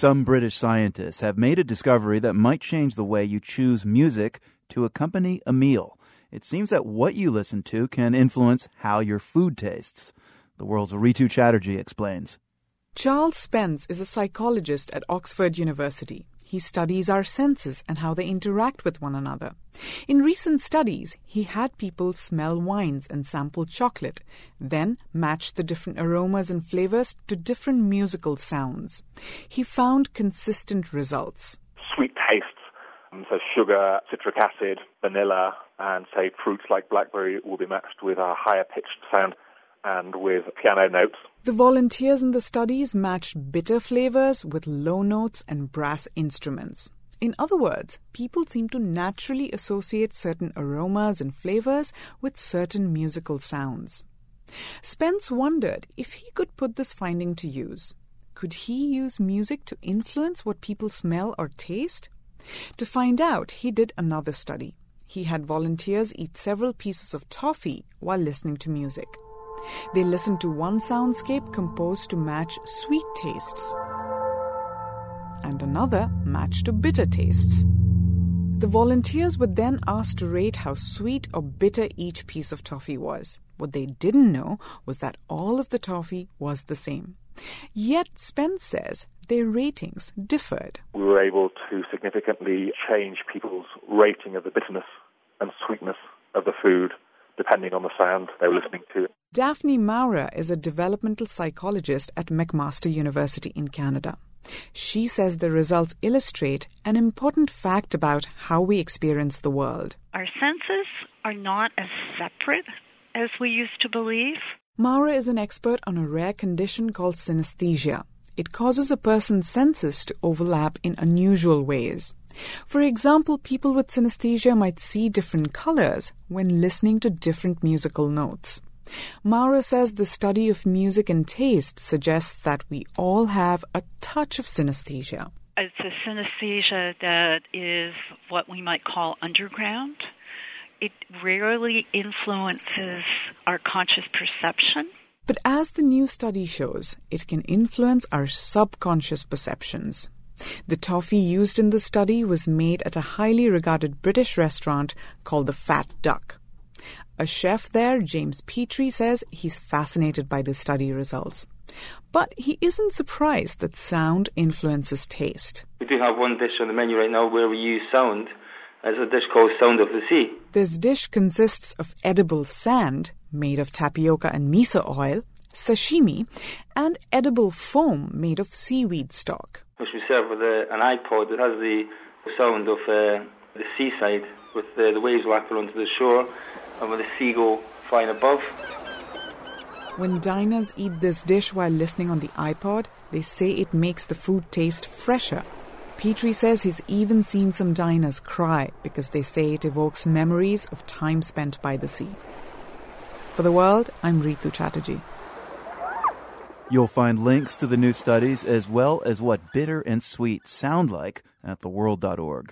Some British scientists have made a discovery that might change the way you choose music to accompany a meal. It seems that what you listen to can influence how your food tastes. The world's Ritu Chatterjee explains. Charles Spence is a psychologist at Oxford University. He studies our senses and how they interact with one another. In recent studies, he had people smell wines and sample chocolate, then match the different aromas and flavors to different musical sounds. He found consistent results. Sweet tastes, um, so sugar, citric acid, vanilla, and say fruits like blackberry will be matched with a higher pitched sound and with piano notes. The volunteers in the studies matched bitter flavors with low notes and brass instruments. In other words, people seem to naturally associate certain aromas and flavors with certain musical sounds. Spence wondered if he could put this finding to use. Could he use music to influence what people smell or taste? To find out, he did another study. He had volunteers eat several pieces of toffee while listening to music. They listened to one soundscape composed to match sweet tastes, and another matched to bitter tastes. The volunteers were then asked to rate how sweet or bitter each piece of toffee was. What they didn't know was that all of the toffee was the same. Yet Spence says their ratings differed. We were able to significantly change people's rating of the bitterness and sweetness of the food depending on the sound they were listening to. Daphne Maurer is a developmental psychologist at McMaster University in Canada. She says the results illustrate an important fact about how we experience the world. Our senses are not as separate as we used to believe. Maurer is an expert on a rare condition called synesthesia. It causes a person's senses to overlap in unusual ways. For example, people with synesthesia might see different colors when listening to different musical notes. Maurer says the study of music and taste suggests that we all have a touch of synesthesia. It's a synesthesia that is what we might call underground. It rarely influences our conscious perception. But as the new study shows, it can influence our subconscious perceptions. The toffee used in the study was made at a highly regarded British restaurant called the Fat Duck. A chef there, James Petrie, says he's fascinated by the study results. But he isn't surprised that sound influences taste. We do have one dish on the menu right now where we use sound. It's a dish called Sound of the Sea. This dish consists of edible sand made of tapioca and miso oil, sashimi, and edible foam made of seaweed stock which we serve with a, an iPod that has the sound of uh, the seaside with the, the waves lapping onto the shore and with a seagull flying above. When diners eat this dish while listening on the iPod, they say it makes the food taste fresher. Petrie says he's even seen some diners cry because they say it evokes memories of time spent by the sea. For the world, I'm Ritu Chatterjee. You'll find links to the new studies as well as what bitter and sweet sound like at theworld.org.